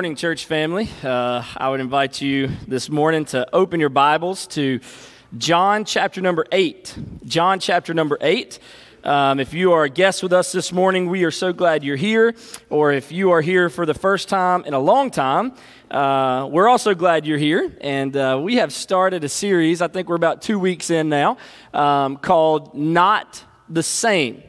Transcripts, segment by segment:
morning, church family. Uh, I would invite you this morning to open your Bibles to John chapter number 8. John chapter number 8. Um, if you are a guest with us this morning, we are so glad you're here. Or if you are here for the first time in a long time, uh, we're also glad you're here. And uh, we have started a series, I think we're about two weeks in now, um, called Not the Same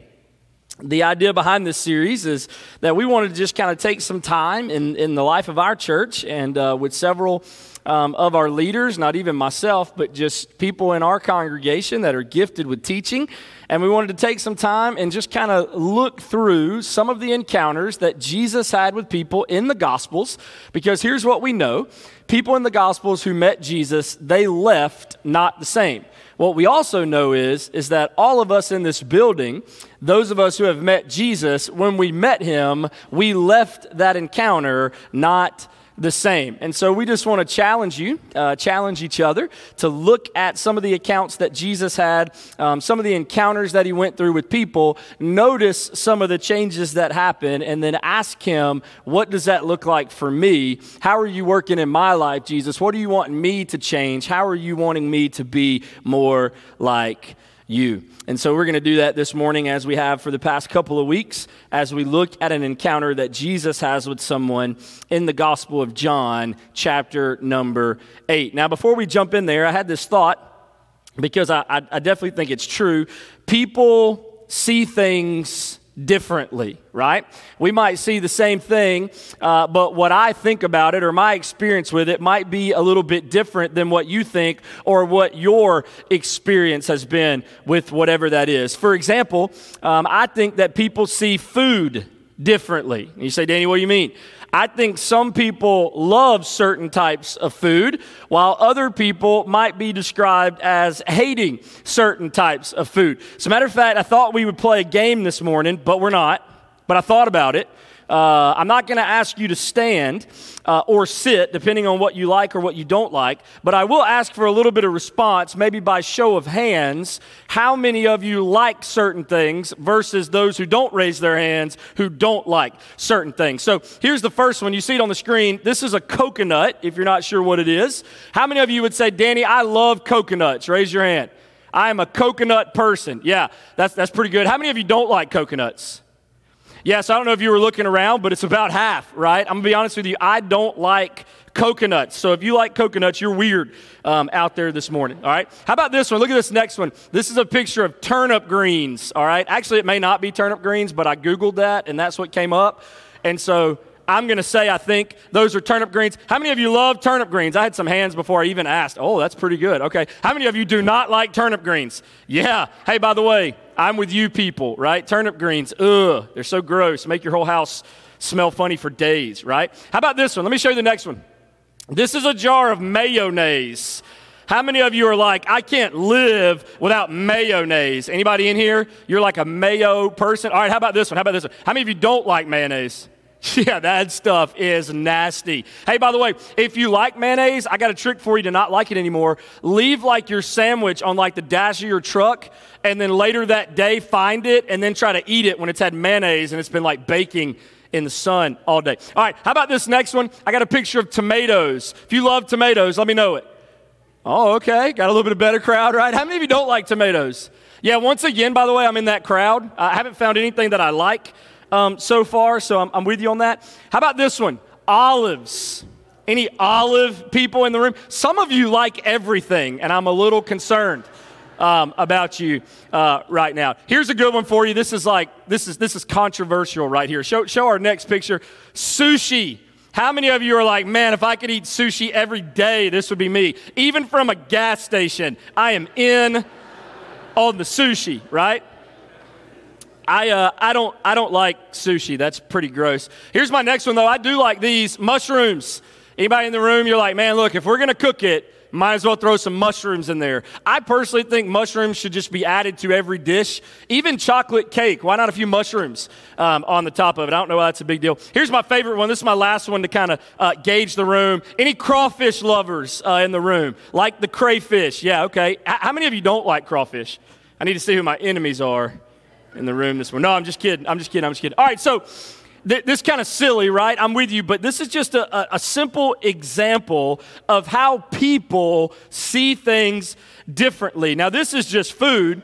the idea behind this series is that we wanted to just kind of take some time in, in the life of our church and uh, with several um, of our leaders, not even myself, but just people in our congregation that are gifted with teaching. And we wanted to take some time and just kind of look through some of the encounters that Jesus had with people in the Gospels. Because here's what we know people in the Gospels who met Jesus, they left not the same. What we also know is, is that all of us in this building, those of us who have met Jesus, when we met him, we left that encounter not the same. And so we just want to challenge you, uh, challenge each other to look at some of the accounts that Jesus had, um, some of the encounters that he went through with people, notice some of the changes that happen, and then ask him, What does that look like for me? How are you working in my life, Jesus? What do you want me to change? How are you wanting me to be more like you. And so we're going to do that this morning as we have for the past couple of weeks as we look at an encounter that Jesus has with someone in the Gospel of John, chapter number 8. Now, before we jump in there, I had this thought because I, I, I definitely think it's true. People see things differently, right? We might see the same thing, uh, but what I think about it or my experience with it might be a little bit different than what you think or what your experience has been with whatever that is. For example, um, I think that people see food differently. And you say, Danny, what do you mean? I think some people love certain types of food, while other people might be described as hating certain types of food. As a matter of fact, I thought we would play a game this morning, but we're not. But I thought about it. Uh, I'm not going to ask you to stand uh, or sit, depending on what you like or what you don't like, but I will ask for a little bit of response, maybe by show of hands. How many of you like certain things versus those who don't raise their hands who don't like certain things? So here's the first one. You see it on the screen. This is a coconut, if you're not sure what it is. How many of you would say, Danny, I love coconuts? Raise your hand. I am a coconut person. Yeah, that's, that's pretty good. How many of you don't like coconuts? Yes, I don't know if you were looking around, but it's about half, right? I'm gonna be honest with you. I don't like coconuts. So if you like coconuts, you're weird um, out there this morning, all right? How about this one? Look at this next one. This is a picture of turnip greens, all right? Actually, it may not be turnip greens, but I Googled that and that's what came up. And so I'm going to say I think those are turnip greens. How many of you love turnip greens? I had some hands before I even asked. Oh, that's pretty good. Okay. How many of you do not like turnip greens? Yeah. Hey, by the way, I'm with you people, right? Turnip greens, ugh, they're so gross. Make your whole house smell funny for days, right? How about this one? Let me show you the next one. This is a jar of mayonnaise. How many of you are like, I can't live without mayonnaise? Anybody in here? You're like a mayo person? All right, how about this one? How about this one? How many of you don't like mayonnaise? Yeah, that stuff is nasty. Hey, by the way, if you like mayonnaise, I got a trick for you to not like it anymore. Leave like your sandwich on like the dash of your truck, and then later that day find it and then try to eat it when it's had mayonnaise and it's been like baking in the sun all day. All right, how about this next one? I got a picture of tomatoes. If you love tomatoes, let me know it. Oh, okay. Got a little bit of better crowd, right? How many of you don't like tomatoes? Yeah, once again, by the way, I'm in that crowd. I haven't found anything that I like um, so far, so I'm, I'm with you on that. How about this one? Olives. Any olive people in the room? Some of you like everything, and I'm a little concerned. Um, about you uh, right now. Here's a good one for you. This is like this is this is controversial right here. Show show our next picture. Sushi. How many of you are like, man, if I could eat sushi every day, this would be me? Even from a gas station, I am in on the sushi, right? I, uh, I, don't, I don't like sushi. That's pretty gross. Here's my next one, though. I do like these mushrooms. Anybody in the room, you're like, man, look, if we're going to cook it, might as well throw some mushrooms in there. I personally think mushrooms should just be added to every dish, even chocolate cake. Why not a few mushrooms um, on the top of it? I don't know why that's a big deal. Here's my favorite one. This is my last one to kind of uh, gauge the room. Any crawfish lovers uh, in the room? Like the crayfish? Yeah, okay. H- how many of you don't like crawfish? I need to see who my enemies are in the room this morning. No, I'm just kidding. I'm just kidding. I'm just kidding. All right, so th- this kind of silly, right? I'm with you, but this is just a, a, a simple example of how people see things differently. Now, this is just food,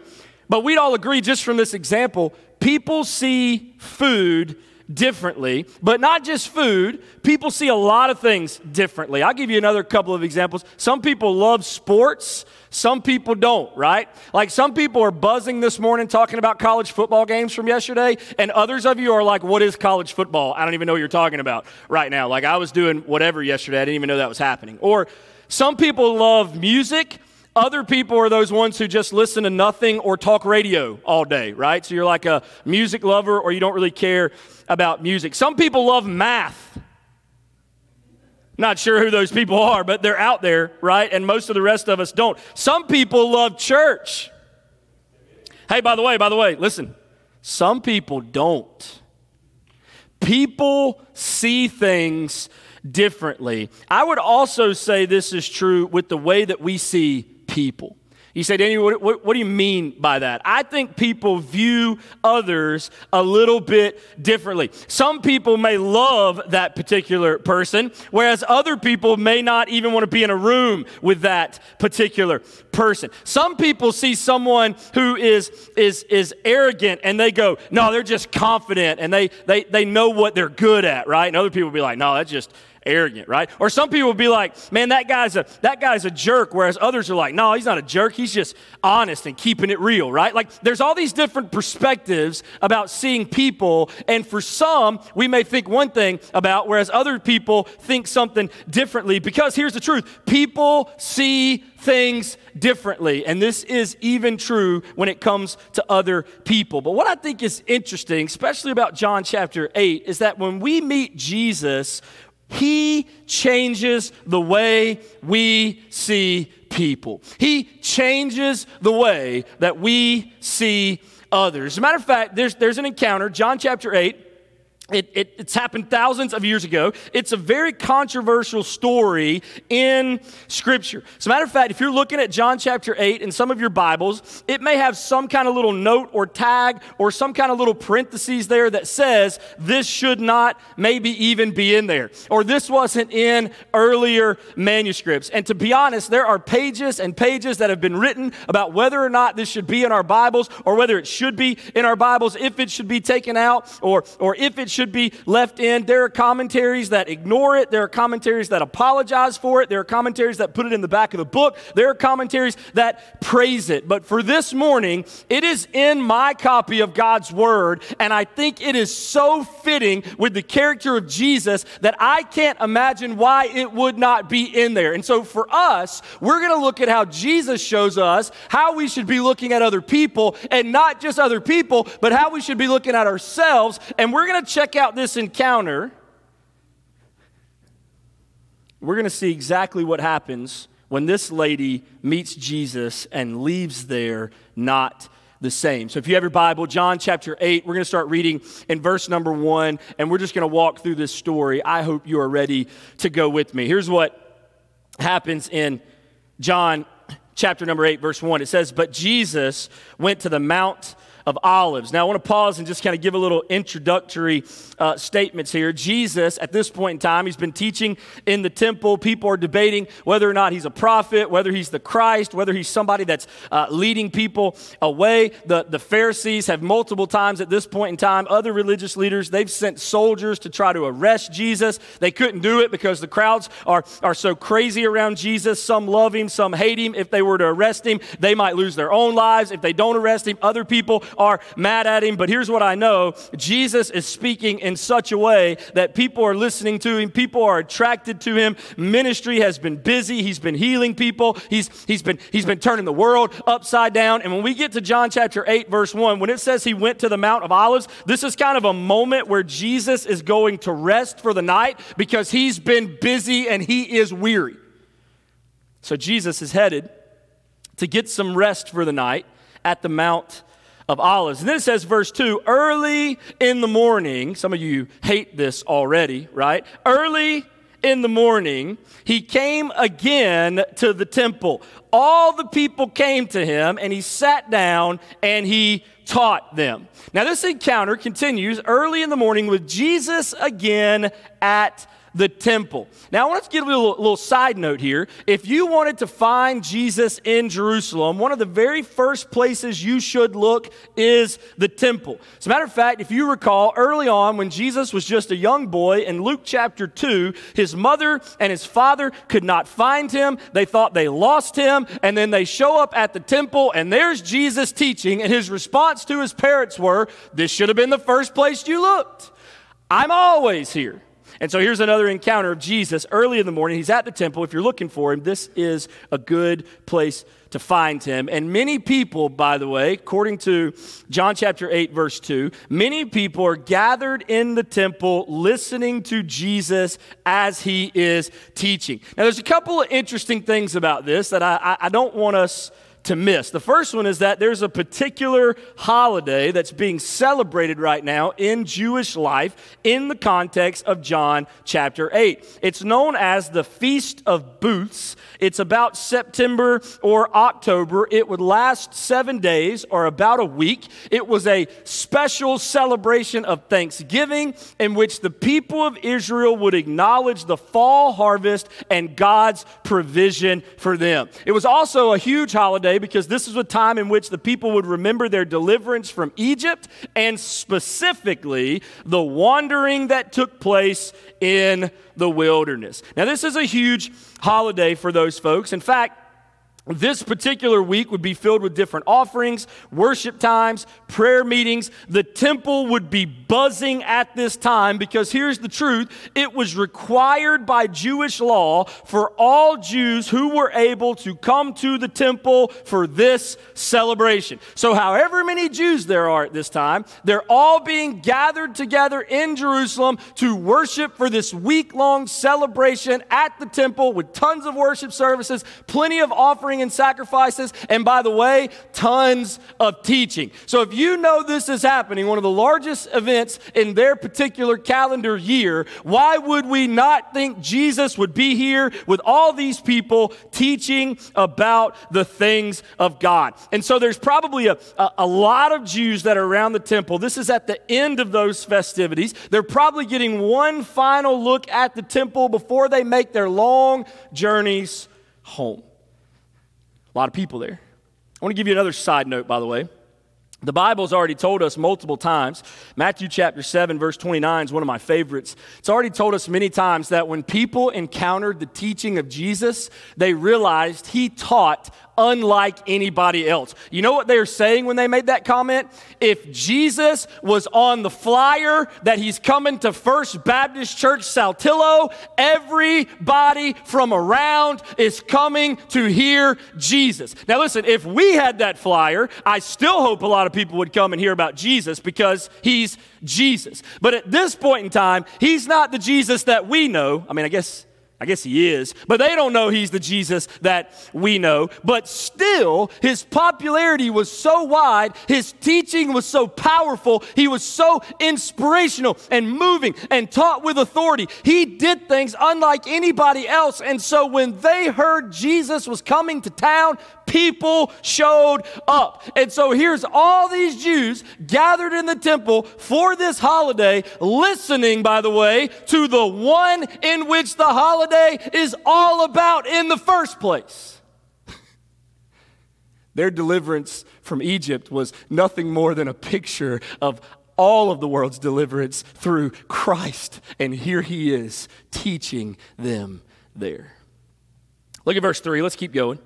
but we'd all agree just from this example, people see food differently, but not just food. People see a lot of things differently. I'll give you another couple of examples. Some people love sports, some people don't, right? Like some people are buzzing this morning talking about college football games from yesterday, and others of you are like, What is college football? I don't even know what you're talking about right now. Like I was doing whatever yesterday, I didn't even know that was happening. Or some people love music. Other people are those ones who just listen to nothing or talk radio all day, right? So you're like a music lover or you don't really care about music. Some people love math. Not sure who those people are, but they're out there, right? And most of the rest of us don't. Some people love church. Hey, by the way, by the way, listen. Some people don't. People see things differently. I would also say this is true with the way that we see people. You say, Daniel, what, what, what, do you mean by that? I think people view others a little bit differently. Some people may love that particular person, whereas other people may not even want to be in a room with that particular person. Some people see someone who is, is, is arrogant and they go, no, they're just confident and they, they, they know what they're good at, right? And other people be like, no, that's just, arrogant, right? Or some people be like, man, that guy's a that guy's a jerk, whereas others are like, no, he's not a jerk, he's just honest and keeping it real, right? Like there's all these different perspectives about seeing people, and for some, we may think one thing about, whereas other people think something differently. Because here's the truth people see things differently. And this is even true when it comes to other people. But what I think is interesting, especially about John chapter 8, is that when we meet Jesus, he changes the way we see people. He changes the way that we see others. As a matter of fact, there's, there's an encounter, John chapter 8. It, it, it's happened thousands of years ago. It's a very controversial story in Scripture. As a matter of fact, if you're looking at John chapter 8 in some of your Bibles, it may have some kind of little note or tag or some kind of little parentheses there that says this should not maybe even be in there, or this wasn't in earlier manuscripts. And to be honest, there are pages and pages that have been written about whether or not this should be in our Bibles or whether it should be in our Bibles, if it should be taken out, or, or if it should be left in. There are commentaries that ignore it. There are commentaries that apologize for it. There are commentaries that put it in the back of the book. There are commentaries that praise it. But for this morning, it is in my copy of God's Word, and I think it is so fitting with the character of Jesus that I can't imagine why it would not be in there. And so for us, we're going to look at how Jesus shows us how we should be looking at other people, and not just other people, but how we should be looking at ourselves. And we're going to check check out this encounter, we're going to see exactly what happens when this lady meets Jesus and leaves there not the same. So if you have your Bible, John chapter 8, we're going to start reading in verse number 1, and we're just going to walk through this story. I hope you are ready to go with me. Here's what happens in John chapter number 8, verse 1. It says, But Jesus went to the Mount of Olives. Now, I want to pause and just kind of give a little introductory uh, statements here. Jesus, at this point in time, he's been teaching in the temple. People are debating whether or not he's a prophet, whether he's the Christ, whether he's somebody that's uh, leading people away. The, the Pharisees have multiple times at this point in time, other religious leaders, they've sent soldiers to try to arrest Jesus. They couldn't do it because the crowds are, are so crazy around Jesus. Some love him, some hate him. If they were to arrest him, they might lose their own lives. If they don't arrest him, other people are mad at him. But here's what I know Jesus is speaking in such a way that people are listening to him, people are attracted to him. Ministry has been busy, he's been healing people, he's, he's, been, he's been turning the world upside down. And when we get to John chapter 8, verse 1, when it says he went to the Mount of Olives, this is kind of a moment where Jesus is going to rest for the night because he's been busy and he is weary. So Jesus is headed to get some rest for the night at the Mount of Olives. And then it says, verse 2 early in the morning, some of you hate this already, right? Early in the morning, he came again to the temple. All the people came to him, and he sat down and he taught them. Now, this encounter continues early in the morning with Jesus again at the temple. Now, I want to give you a little, little, side note here. If you wanted to find Jesus in Jerusalem, one of the very first places you should look is the temple. As a matter of fact, if you recall, early on when Jesus was just a young boy in Luke chapter 2, his mother and his father could not find him. They thought they lost him, and then they show up at the temple, and there's Jesus teaching, and his response to his parents were, This should have been the first place you looked. I'm always here. And so here's another encounter of Jesus early in the morning. He's at the temple. If you're looking for him, this is a good place to find him. And many people, by the way, according to John chapter 8, verse 2, many people are gathered in the temple listening to Jesus as he is teaching. Now, there's a couple of interesting things about this that I, I, I don't want us to miss. The first one is that there's a particular holiday that's being celebrated right now in Jewish life in the context of John chapter 8. It's known as the Feast of Booths. It's about September or October. It would last seven days or about a week. It was a special celebration of Thanksgiving in which the people of Israel would acknowledge the fall harvest and God's provision for them. It was also a huge holiday because this is a time in which the people would remember their deliverance from Egypt and specifically the wandering that took place in the wilderness. Now, this is a huge holiday for those folks. In fact, this particular week would be filled with different offerings, worship times, prayer meetings. The temple would be buzzing at this time because here's the truth it was required by Jewish law for all Jews who were able to come to the temple for this celebration. So, however many Jews there are at this time, they're all being gathered together in Jerusalem to worship for this week long celebration at the temple with tons of worship services, plenty of offerings offering and sacrifices, and by the way, tons of teaching. So if you know this is happening, one of the largest events in their particular calendar year, why would we not think Jesus would be here with all these people teaching about the things of God? And so there's probably a, a, a lot of Jews that are around the temple. This is at the end of those festivities. They're probably getting one final look at the temple before they make their long journeys home. A lot of people there. I want to give you another side note, by the way. The Bible's already told us multiple times. Matthew chapter 7, verse 29 is one of my favorites. It's already told us many times that when people encountered the teaching of Jesus, they realized he taught unlike anybody else. You know what they were saying when they made that comment? If Jesus was on the flyer that he's coming to First Baptist Church Saltillo, everybody from around is coming to hear Jesus. Now, listen, if we had that flyer, I still hope a lot of people would come and hear about Jesus because he's Jesus. But at this point in time, he's not the Jesus that we know. I mean, I guess I guess he is, but they don't know he's the Jesus that we know. But still, his popularity was so wide, his teaching was so powerful, he was so inspirational and moving and taught with authority. He did things unlike anybody else. And so when they heard Jesus was coming to town, people showed up. And so here's all these Jews gathered in the temple for this holiday, listening, by the way, to the one in which the holiday is all about in the first place. Their deliverance from Egypt was nothing more than a picture of all of the world's deliverance through Christ. And here he is teaching them there. Look at verse 3. Let's keep going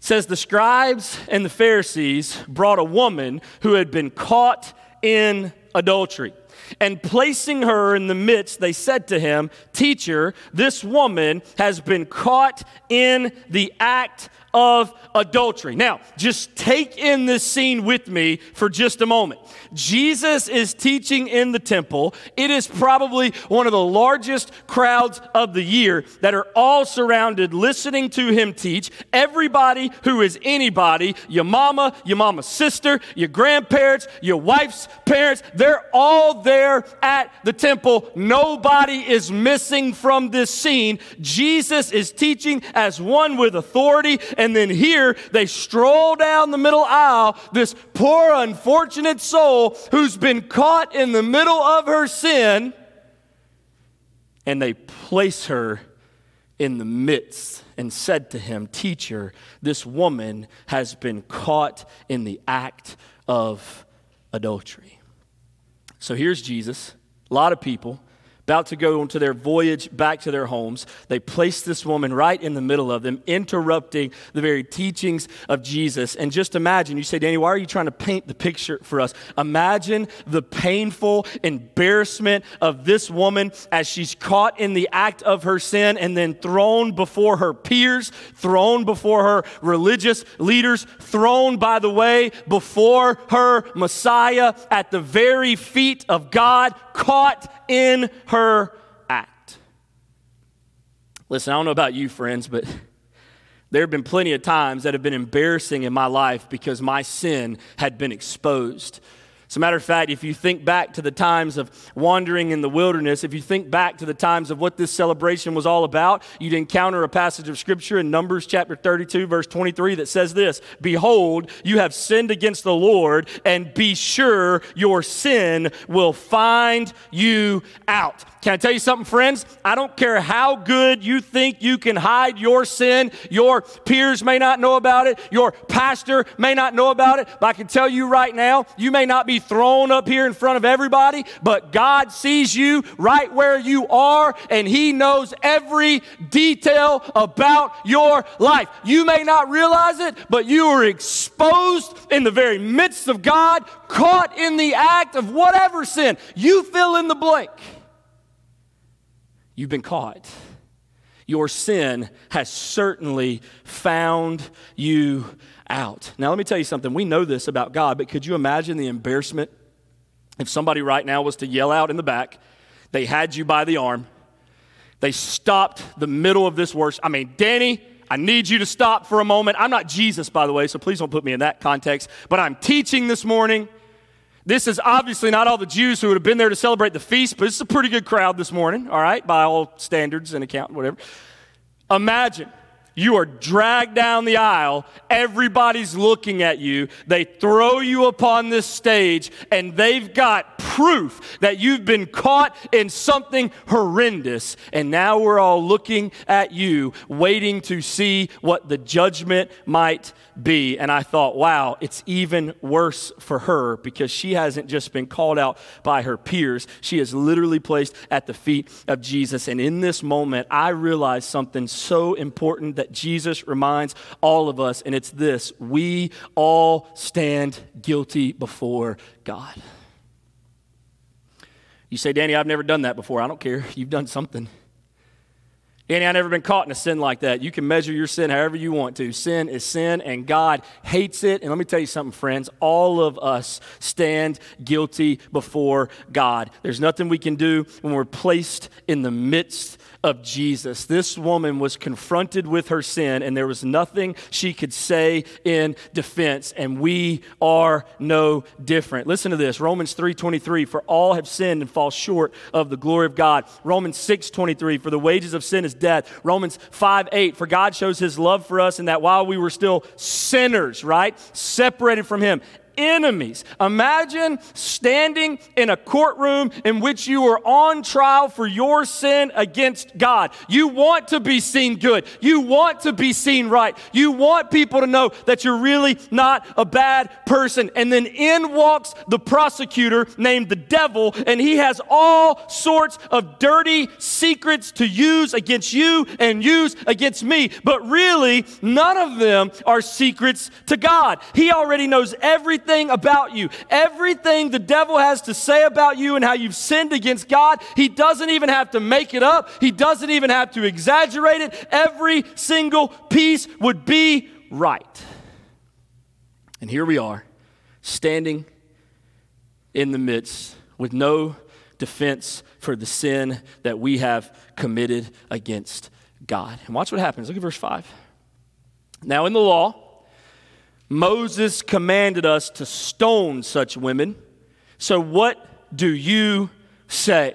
says the scribes and the Pharisees brought a woman who had been caught in adultery. And placing her in the midst, they said to him, Teacher, this woman has been caught in the act of adultery. Now, just take in this scene with me for just a moment. Jesus is teaching in the temple. It is probably one of the largest crowds of the year that are all surrounded listening to him teach. Everybody who is anybody, your mama, your mama's sister, your grandparents, your wife's parents, they're all there at the temple. Nobody is missing from this scene. Jesus is teaching as one with authority, and then here they stroll down the middle aisle, this poor, unfortunate soul who's been caught in the middle of her sin, and they place her in the midst and said to him, Teacher, this woman has been caught in the act of adultery. So here's Jesus, a lot of people about to go into their voyage back to their homes. They place this woman right in the middle of them, interrupting the very teachings of Jesus. And just imagine, you say, Danny, why are you trying to paint the picture for us? Imagine the painful embarrassment of this woman as she's caught in the act of her sin and then thrown before her peers, thrown before her religious leaders, thrown, by the way, before her Messiah at the very feet of God, caught in her act. Listen, I don't know about you, friends, but there have been plenty of times that have been embarrassing in my life because my sin had been exposed. As a matter of fact, if you think back to the times of wandering in the wilderness, if you think back to the times of what this celebration was all about, you'd encounter a passage of scripture in Numbers chapter 32, verse 23, that says this Behold, you have sinned against the Lord, and be sure your sin will find you out. Can I tell you something, friends? I don't care how good you think you can hide your sin. Your peers may not know about it. Your pastor may not know about it. But I can tell you right now, you may not be thrown up here in front of everybody, but God sees you right where you are, and He knows every detail about your life. You may not realize it, but you are exposed in the very midst of God, caught in the act of whatever sin. You fill in the blank. You've been caught. Your sin has certainly found you out. Now, let me tell you something. We know this about God, but could you imagine the embarrassment if somebody right now was to yell out in the back, they had you by the arm, they stopped the middle of this worship. I mean, Danny, I need you to stop for a moment. I'm not Jesus, by the way, so please don't put me in that context, but I'm teaching this morning. This is obviously not all the Jews who would have been there to celebrate the feast, but it's a pretty good crowd this morning, all right, by all standards and account, whatever. Imagine you are dragged down the aisle. Everybody's looking at you. They throw you upon this stage, and they've got proof that you've been caught in something horrendous. And now we're all looking at you, waiting to see what the judgment might be. And I thought, wow, it's even worse for her because she hasn't just been called out by her peers, she is literally placed at the feet of Jesus. And in this moment, I realized something so important that Jesus reminds all of us, and it's this we all stand guilty before God. You say, Danny, I've never done that before. I don't care. You've done something. Danny, I've never been caught in a sin like that. You can measure your sin however you want to. Sin is sin, and God hates it. And let me tell you something, friends. All of us stand guilty before God. There's nothing we can do when we're placed in the midst of Jesus. This woman was confronted with her sin, and there was nothing she could say in defense, and we are no different. Listen to this Romans 3:23, for all have sinned and fall short of the glory of God. Romans 6:23, for the wages of sin is death. Romans 5:8, for God shows his love for us in that while we were still sinners, right? Separated from him, enemies. Imagine standing in a courtroom in which you are on trial for your sin against God. You want to be seen good. You want to be seen right. You want people to know that you're really not a bad person. And then in walks the prosecutor named the devil, and he has all sorts of dirty secrets to use against you and use against me. But really, none of them are secrets to God. He already knows everything everything about you, everything the devil has to say about you and how you've sinned against God, he doesn't even have to make it up. He doesn't even have to exaggerate it. Every single piece would be right. And here we are, standing in the midst with no defense for the sin that we have committed against God. And watch what happens. Look at verse 5. Now, in the law, Moses commanded us to stone such women. So, what do you say?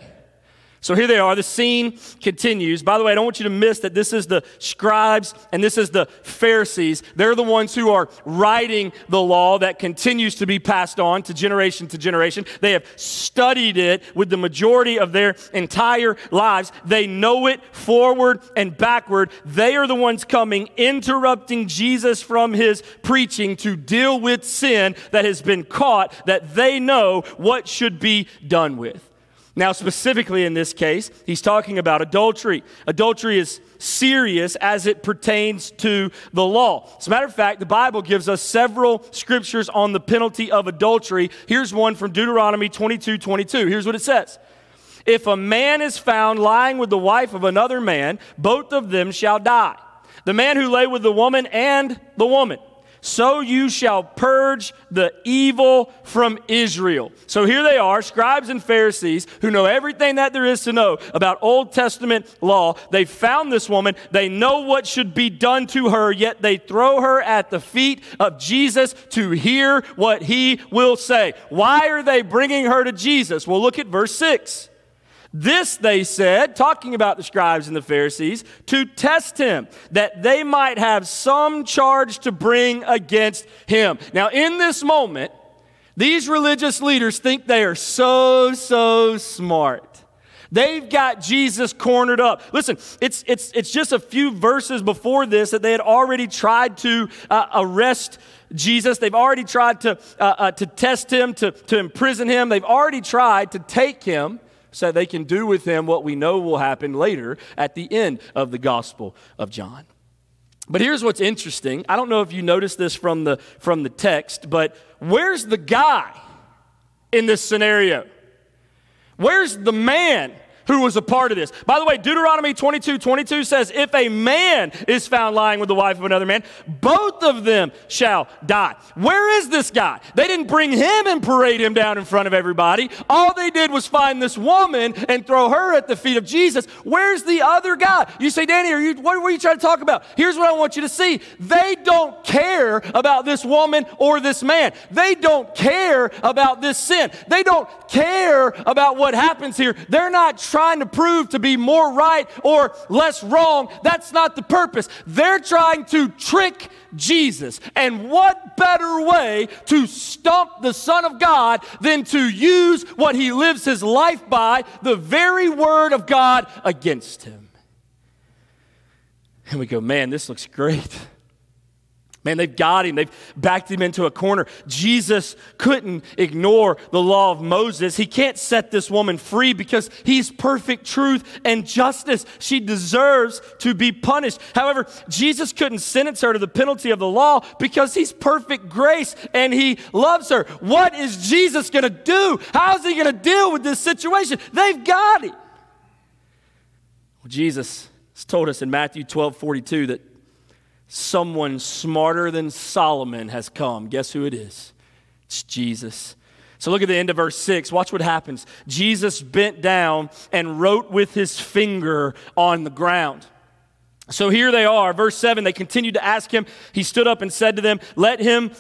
So here they are. The scene continues. By the way, I don't want you to miss that this is the scribes and this is the Pharisees. They're the ones who are writing the law that continues to be passed on to generation to generation. They have studied it with the majority of their entire lives. They know it forward and backward. They are the ones coming, interrupting Jesus from his preaching to deal with sin that has been caught, that they know what should be done with. Now, specifically in this case, he's talking about adultery. Adultery is serious as it pertains to the law. As a matter of fact, the Bible gives us several scriptures on the penalty of adultery. Here's one from Deuteronomy 22 22. Here's what it says If a man is found lying with the wife of another man, both of them shall die. The man who lay with the woman and the woman so you shall purge the evil from Israel. So here they are, scribes and Pharisees who know everything that there is to know about Old Testament law. They found this woman, they know what should be done to her, yet they throw her at the feet of Jesus to hear what he will say. Why are they bringing her to Jesus? Well, look at verse 6. This, they said, talking about the scribes and the Pharisees, to test him, that they might have some charge to bring against him. Now, in this moment, these religious leaders think they are so, so smart. They've got Jesus cornered up. Listen, it's, it's, it's just a few verses before this that they had already tried to uh, arrest Jesus. They've already tried to, uh, uh, to test him, to, to imprison him. They've already tried to take him so they can do with him what we know will happen later at the end of the Gospel of John. But here's what's interesting. I don't know if you noticed this from the, from the text, but where's the guy in this scenario? Where's the man who was a part of this. By the way, Deuteronomy 22 22 says, If a man is found lying with the wife of another man, both of them shall die. Where is this guy? They didn't bring him and parade him down in front of everybody. All they did was find this woman and throw her at the feet of Jesus. Where's the other guy? You say, Danny, are you, what were you trying to talk about? Here's what I want you to see. They don't care about this woman or this man. They don't care about this sin. They don't care about what happens here. They're not trying to prove to be more right or less wrong. That's not the purpose. They're trying to trick Jesus. And what better way to stump the Son of God than to use what he lives his life by, the very word of God, against him? And we go, man, this looks great. Man, they've got him. They've backed him into a corner. Jesus couldn't ignore the law of Moses. He can't set this woman free because he's perfect truth and justice. She deserves to be punished. However, Jesus couldn't sentence her to the penalty of the law because he's perfect grace and he loves her. What is Jesus going to do? How is he going to deal with this situation? They've got him. Well, Jesus has told us in Matthew 12 42 that someone smarter than Solomon has come. Guess who it is? It's Jesus. So look at the end of verse 6. Watch what happens. Jesus bent down and wrote with his finger on the ground. So here they are, verse 7. They continued to ask him. He stood up and said to them, Let him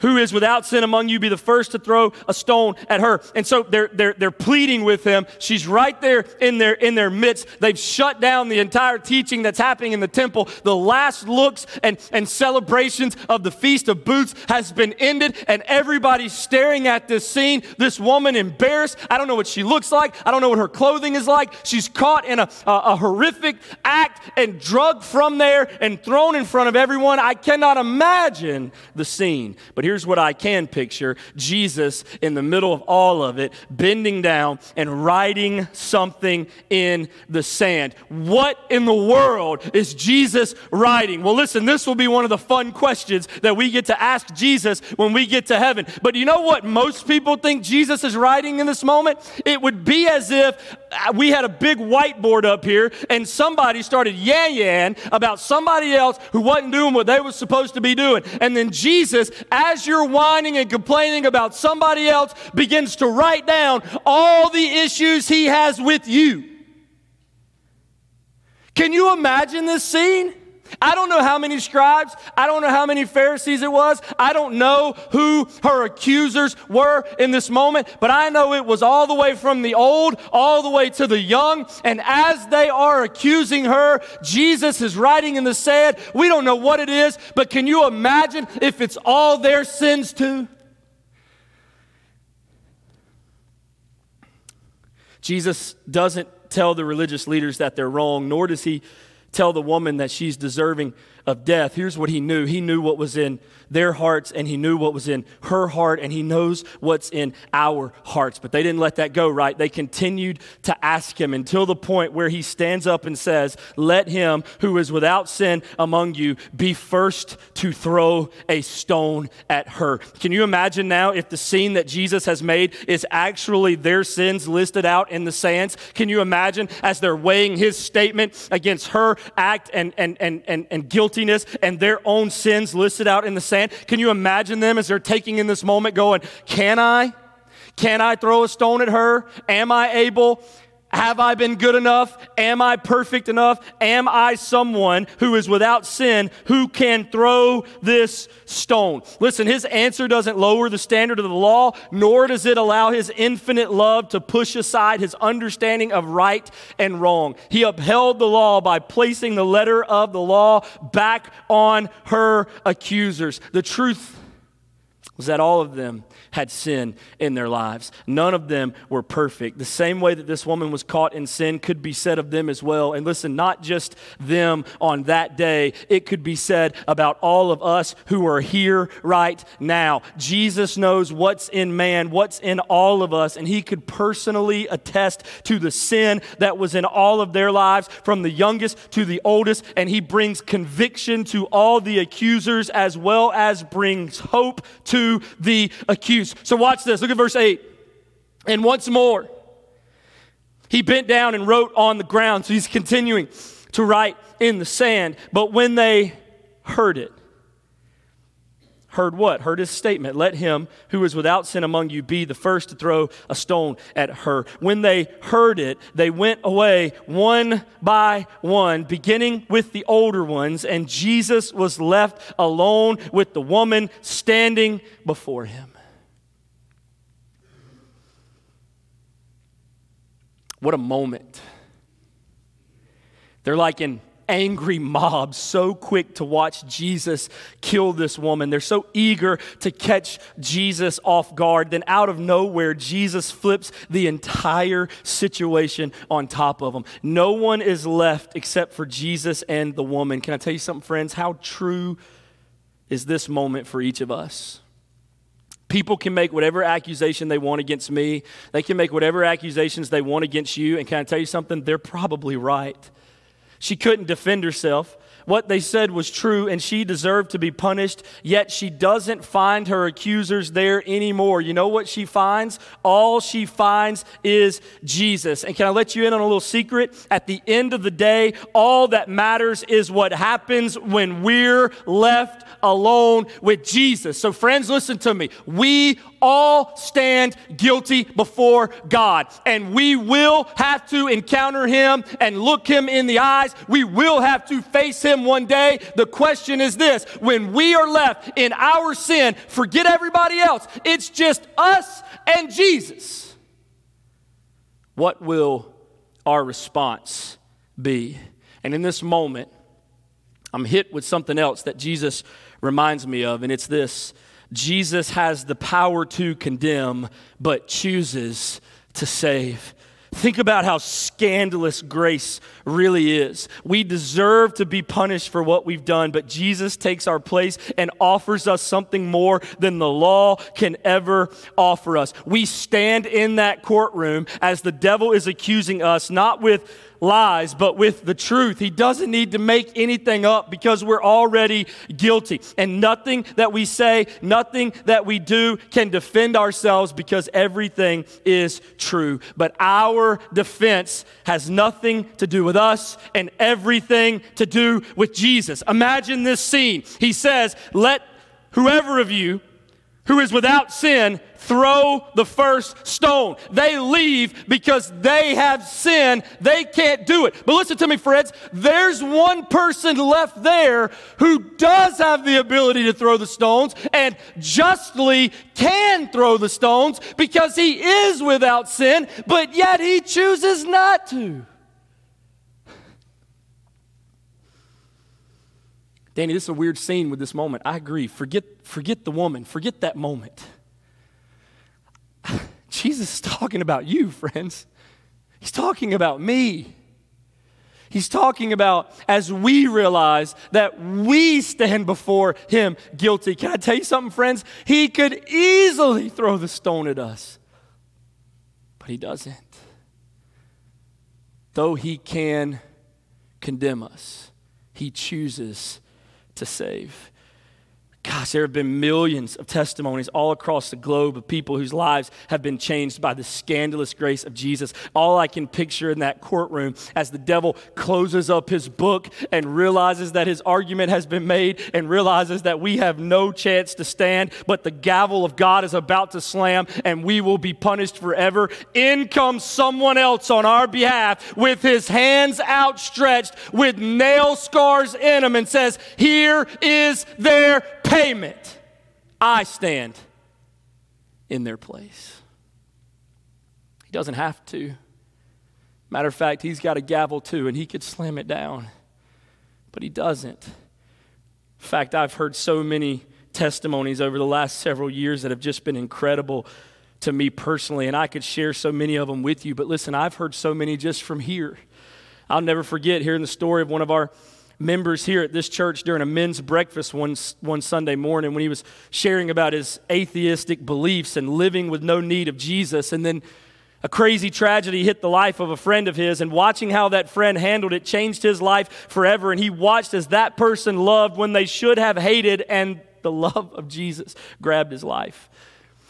who is without sin among you be the first to throw a stone at her. And so they're, they're, they're pleading with him. She's right there in their in their midst. They've shut down the entire teaching that's happening in the temple. The last looks and, and celebrations of the feast of booths has been ended and everybody's staring at this scene. This woman embarrassed. I don't know what she looks like. I don't know what her clothing is like. She's caught in a, a, a horrific act and drugged from there and thrown in front of everyone. I cannot imagine the scene. But here's what I can picture Jesus in the middle of all of it, bending down and writing something in the sand. What in the world is Jesus writing? Well, listen, this will be one of the fun questions that we get to ask Jesus when we get to heaven. But you know what most people think Jesus is writing in this moment? It would be as if uh, we had a big whiteboard up here and somebody started yan yan about somebody else who wasn't doing what they was supposed to be doing. And then Jesus, as you're whining and complaining about somebody else, begins to write down all the issues he has with you. Can you imagine this scene? I don't know how many scribes, I don't know how many Pharisees it was, I don't know who her accusers were in this moment, but I know it was all the way from the old, all the way to the young. And as they are accusing her, Jesus is writing in the sand. We don't know what it is, but can you imagine if it's all their sins too? Jesus doesn't tell the religious leaders that they're wrong, nor does he tell the woman that she's deserving of death. Here's what he knew He knew what was in their hearts, and he knew what was in her heart, and he knows what's in our hearts. But they didn't let that go, right? They continued to ask him until the point where he stands up and says, Let him who is without sin among you be first to throw a stone at her. Can you imagine now if the scene that Jesus has made is actually their sins listed out in the sands? Can you imagine as they're weighing his statement against her act and, and, and, and, and guiltiness and their own sins listed out in the Can you imagine them as they're taking in this moment going, Can I? Can I throw a stone at her? Am I able? Have I been good enough? Am I perfect enough? Am I someone who is without sin who can throw this stone? Listen, his answer doesn't lower the standard of the law, nor does it allow his infinite love to push aside his understanding of right and wrong. He upheld the law by placing the letter of the law back on her accusers. The truth was that all of them had sin in their lives. None of them were perfect. The same way that this woman was caught in sin could be said of them as well. And listen, not just them on that day, it could be said about all of us who are here right now. Jesus knows what's in man, what's in all of us, and he could personally attest to the sin that was in all of their lives, from the youngest to the oldest, and he brings conviction to all the accusers as well as brings hope to the accused. So watch this. Look at verse 8. And once more, he bent down and wrote on the ground. So he's continuing to write in the sand. But when they heard it, heard what? Heard his statement. Let him who is without sin among you be the first to throw a stone at her. When they heard it, they went away one by one, beginning with the older ones, and Jesus was left alone with the woman standing before him. What a moment. They're like an angry mob, so quick to watch Jesus kill this woman. They're so eager to catch Jesus off guard. Then, out of nowhere, Jesus flips the entire situation on top of them. No one is left except for Jesus and the woman. Can I tell you something, friends? How true is this moment for each of us? People can make whatever accusation they want against me. They can make whatever accusations they want against you. And can I tell you something? They're probably right. She couldn't defend herself. What they said was true, and she deserved to be punished, yet she doesn't find her accusers there anymore. You know what she finds? All she finds is Jesus. And can I let you in on a little secret? At the end of the day, all that matters is what happens when we're left alone with Jesus. So, friends, listen to me. We all stand guilty before God, and we will have to encounter Him and look Him in the eyes. We will have to face Him one day. The question is this when we are left in our sin, forget everybody else, it's just us and Jesus. What will our response be? And in this moment, I'm hit with something else that Jesus reminds me of, and it's this Jesus has the power to condemn, but chooses to save. Think about how scandalous grace really is. We deserve to be punished for what we've done, but Jesus takes our place and offers us something more than the law can ever offer us. We stand in that courtroom as the devil is accusing us, not with lies, but with the truth. He doesn't need to make anything up because we're already guilty. And nothing that we say, nothing that we do can defend ourselves because everything is true. But our defense has nothing to do with us and everything to do with Jesus. Imagine this scene. He says, Let whoever of you who is without sin throw the first stone. They leave because they have sin. They can't do it. But listen to me, friends. There's one person left there who does have the ability to throw the stones and justly can throw the stones because he is without sin, but yet he chooses not to. Danny, this is a weird scene with this moment. I agree. Forget, forget the woman, forget that moment. Jesus is talking about you, friends. He's talking about me. He's talking about as we realize that we stand before him guilty. Can I tell you something, friends? He could easily throw the stone at us, but he doesn't. Though he can condemn us, he chooses to save. Gosh, there have been millions of testimonies all across the globe of people whose lives have been changed by the scandalous grace of Jesus. All I can picture in that courtroom as the devil closes up his book and realizes that his argument has been made and realizes that we have no chance to stand, but the gavel of God is about to slam and we will be punished forever. In comes someone else on our behalf with his hands outstretched with nail scars in them and says, Here is their payment, I stand in their place. He doesn't have to. Matter of fact, he's got a gavel too, and he could slam it down, but he doesn't. In fact, I've heard so many testimonies over the last several years that have just been incredible to me personally, and I could share so many of them with you. But listen, I've heard so many just from here. I'll never forget hearing the story of one of our members here at this church during a men's breakfast one, one Sunday morning when he was sharing about his atheistic beliefs and living with no need of Jesus. And then a crazy tragedy hit the life of a friend of his, and watching how that friend handled it changed his life forever. And he watched as that person loved when they should have hated, and the love of Jesus grabbed his life.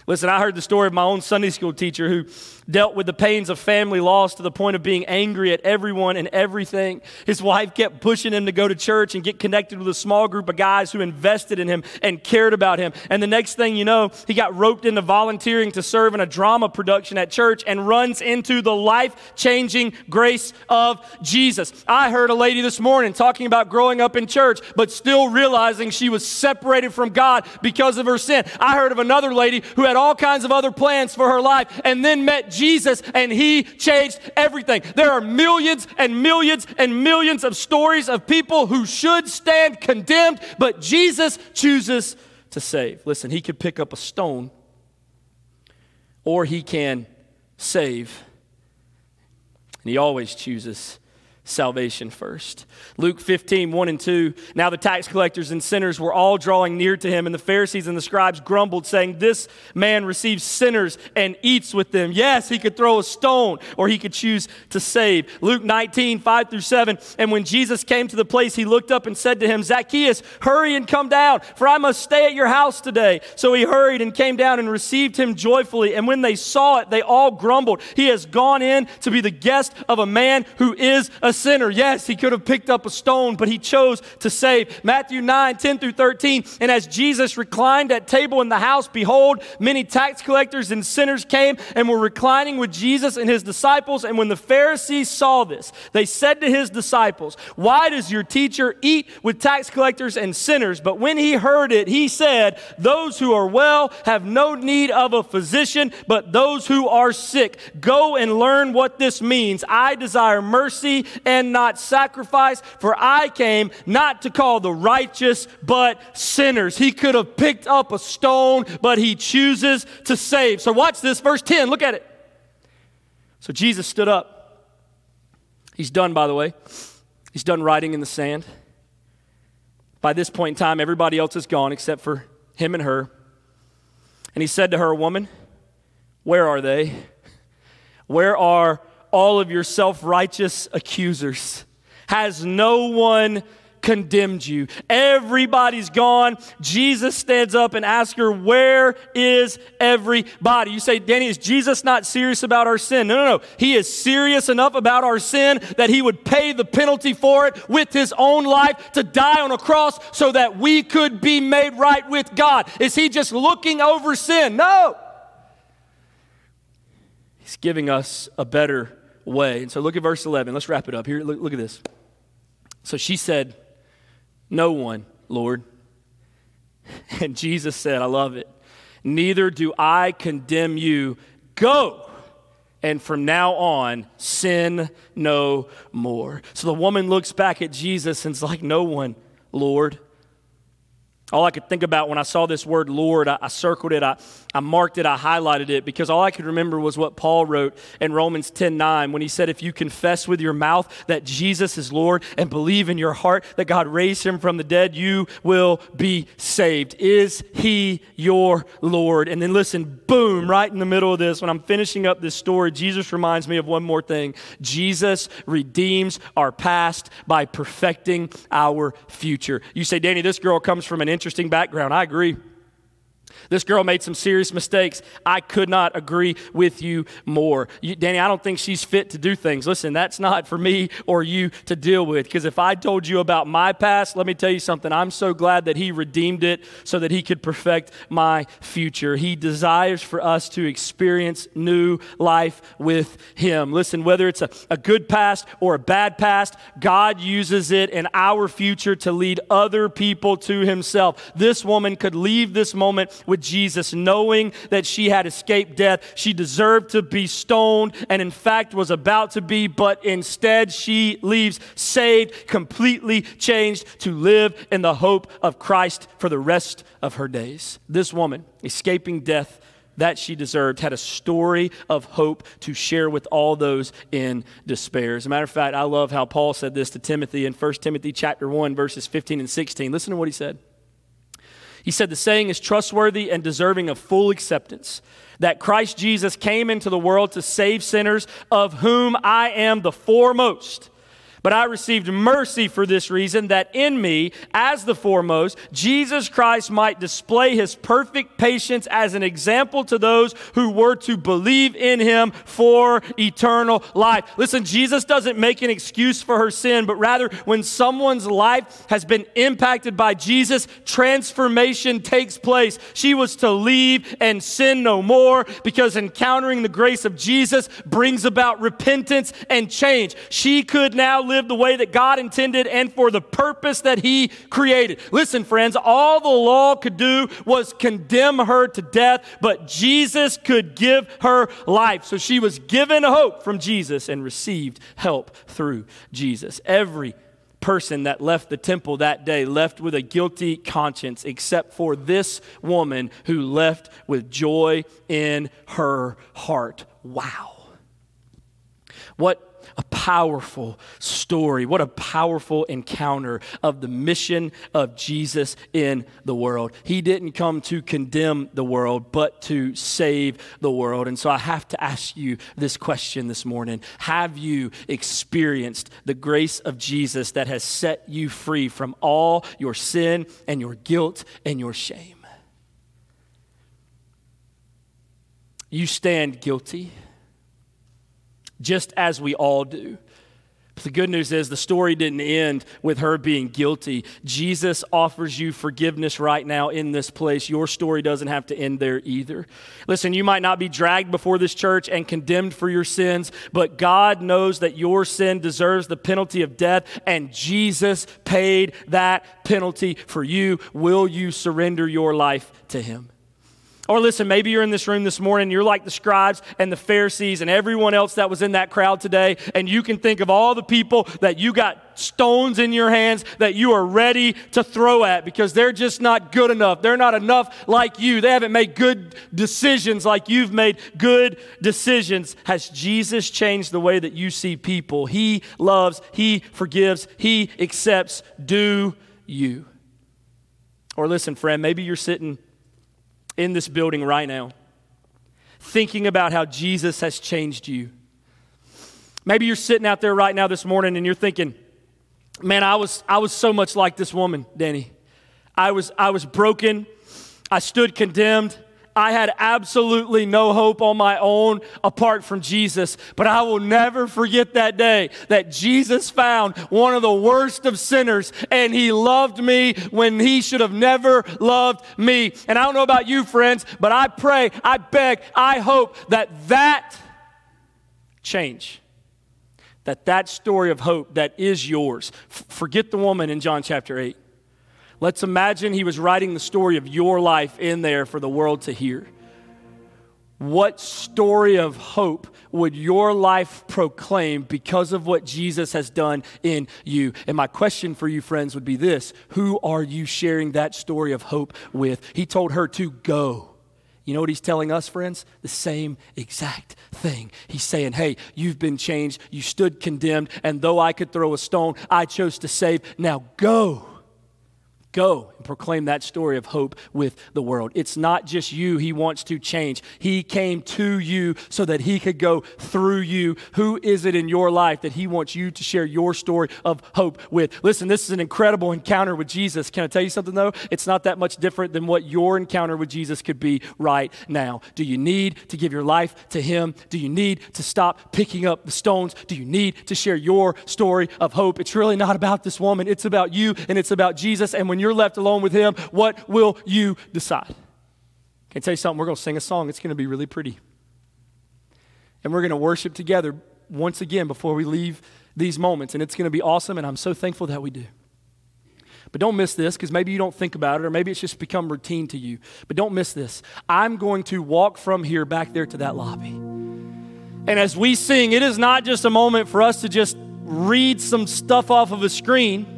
Listen, I heard the story of my own Sunday school teacher who dealt with the pains of family loss to the point of being angry at everyone and everything. His wife kept pushing him to go to church and get connected with a small group of guys who invested in him and cared about him. And the next thing you know, he got roped into volunteering to serve in a drama production at church and runs into the life changing grace of Jesus. I heard a lady this morning talking about growing up in church, but still realizing she was separated from God because of her sin. I heard of another lady who had all kinds of other plans for her life and then met Jesus and he changed everything. There are millions and millions and millions of stories of people who should stand condemned, but Jesus chooses to save. Listen, he could pick up a stone or he can save. And he always chooses salvation first. Luke 15, 1 and 2. Now the tax collectors and sinners were all drawing near to him, and the Pharisees and the scribes grumbled, saying, This man receives sinners and eats with them. Yes, he could throw a stone, or he could choose to save. Luke 19, 5 through 7. And when Jesus came to the place, he looked up and said to him, Zacchaeus, hurry and come down, for I must stay at your house today. So he hurried and came down and received him joyfully. And when they saw it, they all grumbled, He has gone in to be the guest of a man who is a sinner. Yes, he could have picked up a stone, but he chose to save. Matthew 9, 10 through 13. And as Jesus reclined at table in the house, behold, many tax collectors and sinners came and were reclining with Jesus and his disciples. And when the Pharisees saw this, they said to his disciples, Why does your teacher eat with tax collectors and sinners? But when he heard it, he said, Those who are well have no need of a physician, but those who are sick. Go and learn what this means. I desire mercy and not sacrifice, for I came not to call the righteous, but sinners. He could have picked up a stone, but he chooses to save. So watch this, verse 10, look at it. So Jesus stood up. He's done, by the way. He's done writing in the sand. By this point in time, everybody else is gone except for him and her. And he said to her, Woman, where are they? Where are all of your self righteous accusers? Has no one condemned you. Everybody's gone. Jesus stands up and asks her, Where is everybody? You say, Danny, is Jesus not serious about our sin? No, no, no. He is serious enough about our sin that he would pay the penalty for it with his own life to die on a cross so that we could be made right with God. Is he just looking over sin? No. He's giving us a better way. And so look at verse 11. Let's wrap it up. Here, look, look at this. So she said, no one, Lord. And Jesus said, I love it. Neither do I condemn you. Go. And from now on, sin no more. So the woman looks back at Jesus and is like, No one, Lord. All I could think about when I saw this word Lord, I, I, circled it, I, I marked it, I highlighted it, because all I could remember was what Paul wrote in Romans 10 9 when he said, If you confess with your mouth that Jesus is Lord and believe in your heart that God raised him from the dead, you will be saved. Is he your Lord? And then listen, boom, right in the middle of this, when I'm finishing up this story, Jesus reminds me of one more thing. Jesus redeems our past by perfecting our future. You say, Danny, this girl comes from an interesting background. I agree. This girl made some serious mistakes. I could not agree with you more. You, Danny, I don't think she's fit to do things. Listen, that's not for me or you to deal with. Because if I told you about my past, let me tell you something. I'm so glad that He redeemed it so that He could perfect my future. He desires for us to experience new life with Him. Listen, whether it's a, a good past or a bad past, God uses it in our future to lead other people to Himself. This woman could leave this moment with Jesus, knowing that she had escaped death. She deserved to be stoned and, in fact, was about to be, but instead she leaves saved, completely changed to live in the hope of Christ for the rest of her days. This woman, escaping death, that she deserved, had a story of hope to share with all those in despair. As a matter of fact, I love how Paul said this to Timothy in 1 Timothy chapter 1 verses 15 and 16. Listen to what he said. He said the saying is trustworthy and deserving of full acceptance that Christ Jesus came into the world to save sinners, of whom I am the foremost. But I received mercy for this reason that in me, as the foremost, Jesus Christ might display his perfect patience as an example to those who were to believe in him for eternal life. Listen, Jesus doesn't make an excuse for her sin, but rather, when someone's life has been impacted by Jesus, transformation takes place. She was to leave and sin no more because encountering the grace of Jesus brings about repentance and change. She could now live the way that God intended and for the purpose that He created. Listen, friends, all the law could do was condemn her to death, but Jesus could give her life. So she was given hope from Jesus and received help through Jesus. Every person that left the temple that day left with a guilty conscience, except for this woman who left with joy in her heart. Wow. What a powerful story. What a powerful encounter of the mission of Jesus in the world. He didn't come to condemn the world, but to save the world. And so I have to ask you this question this morning Have you experienced the grace of Jesus that has set you free from all your sin and your guilt and your shame? You stand guilty just as we all do. But the good news is the story didn't end with her being guilty. Jesus offers you forgiveness right now in this place. Your story doesn't have to end there either. Listen, you might not be dragged before this church and condemned for your sins, but God knows that your sin deserves the penalty of death, and Jesus paid that penalty for you. Will you surrender your life to Him? Or listen, maybe you're in this room this morning, you're like the scribes and the Pharisees and everyone else that was in that crowd today, and you can think of all the people that you got stones in your hands that you are ready to throw at because they're just not good enough. They're not enough like you. They haven't made good decisions like you've made good decisions. Has Jesus changed the way that you see people? He loves, He forgives, He accepts. Do you? Or listen, friend, maybe you're sitting in this building right now, thinking about how Jesus has changed you. Maybe you're sitting out there right now this morning and you're thinking, man, I was, I was so much like this woman, Danny. I was, I was broken. I stood condemned. I had absolutely no hope on my own apart from Jesus. But I will never forget that day that Jesus found one of the worst of sinners and he loved me when he should have never loved me. And I don't know about you, friends, but I pray, I beg, I hope that that change that that story of hope that is yours forget the woman in john chapter 8 Let's imagine he was writing the story of your life in there for the world to hear. What story of hope would your life proclaim because of what Jesus has done in you? And my question for you, friends, would be this Who are you sharing that story of hope with? He told her to go. You know what he's telling us, friends? The same exact thing. He's saying, Hey, you've been changed. You stood condemned. And though I could throw a stone, I chose to save. Now go. Go and proclaim that story of hope with the world. It's not just you he wants to change. He came to you so that he could go through you. Who is it in your life that he wants you to share your story of hope with? Listen, this is an incredible encounter with Jesus. Can I tell you something though? It's not that much different than what your encounter with Jesus could be right now. Do you need to give your life to him? Do you need to stop picking up the stones? Do you need to share your story of hope? It's really not about this woman, it's about you and it's about Jesus. And when when you're left alone with Him, what will you decide? Can I tell you something? We're going to sing a song. It's going to be really pretty. And we're going to worship together once again before we leave these moments. And it's going to be awesome. And I'm so thankful that we do. But don't miss this because maybe you don't think about it or maybe it's just become routine to you. But don't miss this. I'm going to walk from here back there to that lobby. And as we sing, it is not just a moment for us to just read some stuff off of a screen.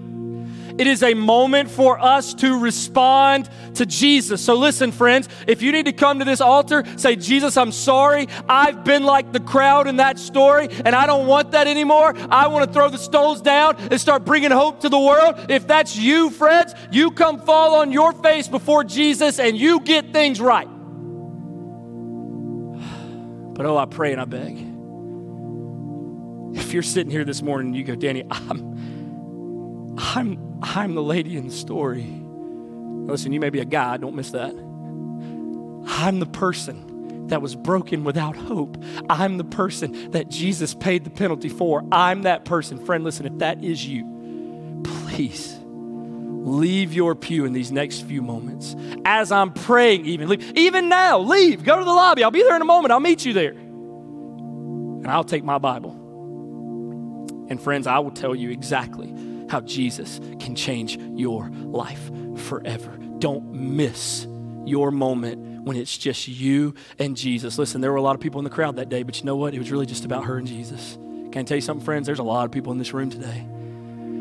It is a moment for us to respond to Jesus. So, listen, friends, if you need to come to this altar, say, Jesus, I'm sorry. I've been like the crowd in that story, and I don't want that anymore. I want to throw the stones down and start bringing hope to the world. If that's you, friends, you come fall on your face before Jesus and you get things right. But oh, I pray and I beg. If you're sitting here this morning and you go, Danny, I'm, I'm, I'm the lady in the story. Listen, you may be a guy, don't miss that. I'm the person that was broken without hope. I'm the person that Jesus paid the penalty for. I'm that person. Friend, listen, if that is you, please leave your pew in these next few moments. As I'm praying, even leave. Even now, leave. Go to the lobby. I'll be there in a moment. I'll meet you there. And I'll take my Bible. And friends, I will tell you exactly how Jesus can change your life forever. Don't miss your moment when it's just you and Jesus. Listen, there were a lot of people in the crowd that day, but you know what? It was really just about her and Jesus. Can I tell you something, friends? There's a lot of people in this room today.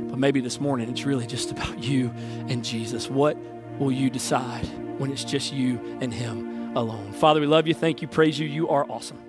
But maybe this morning it's really just about you and Jesus. What will you decide when it's just you and Him alone? Father, we love you. Thank you. Praise you. You are awesome.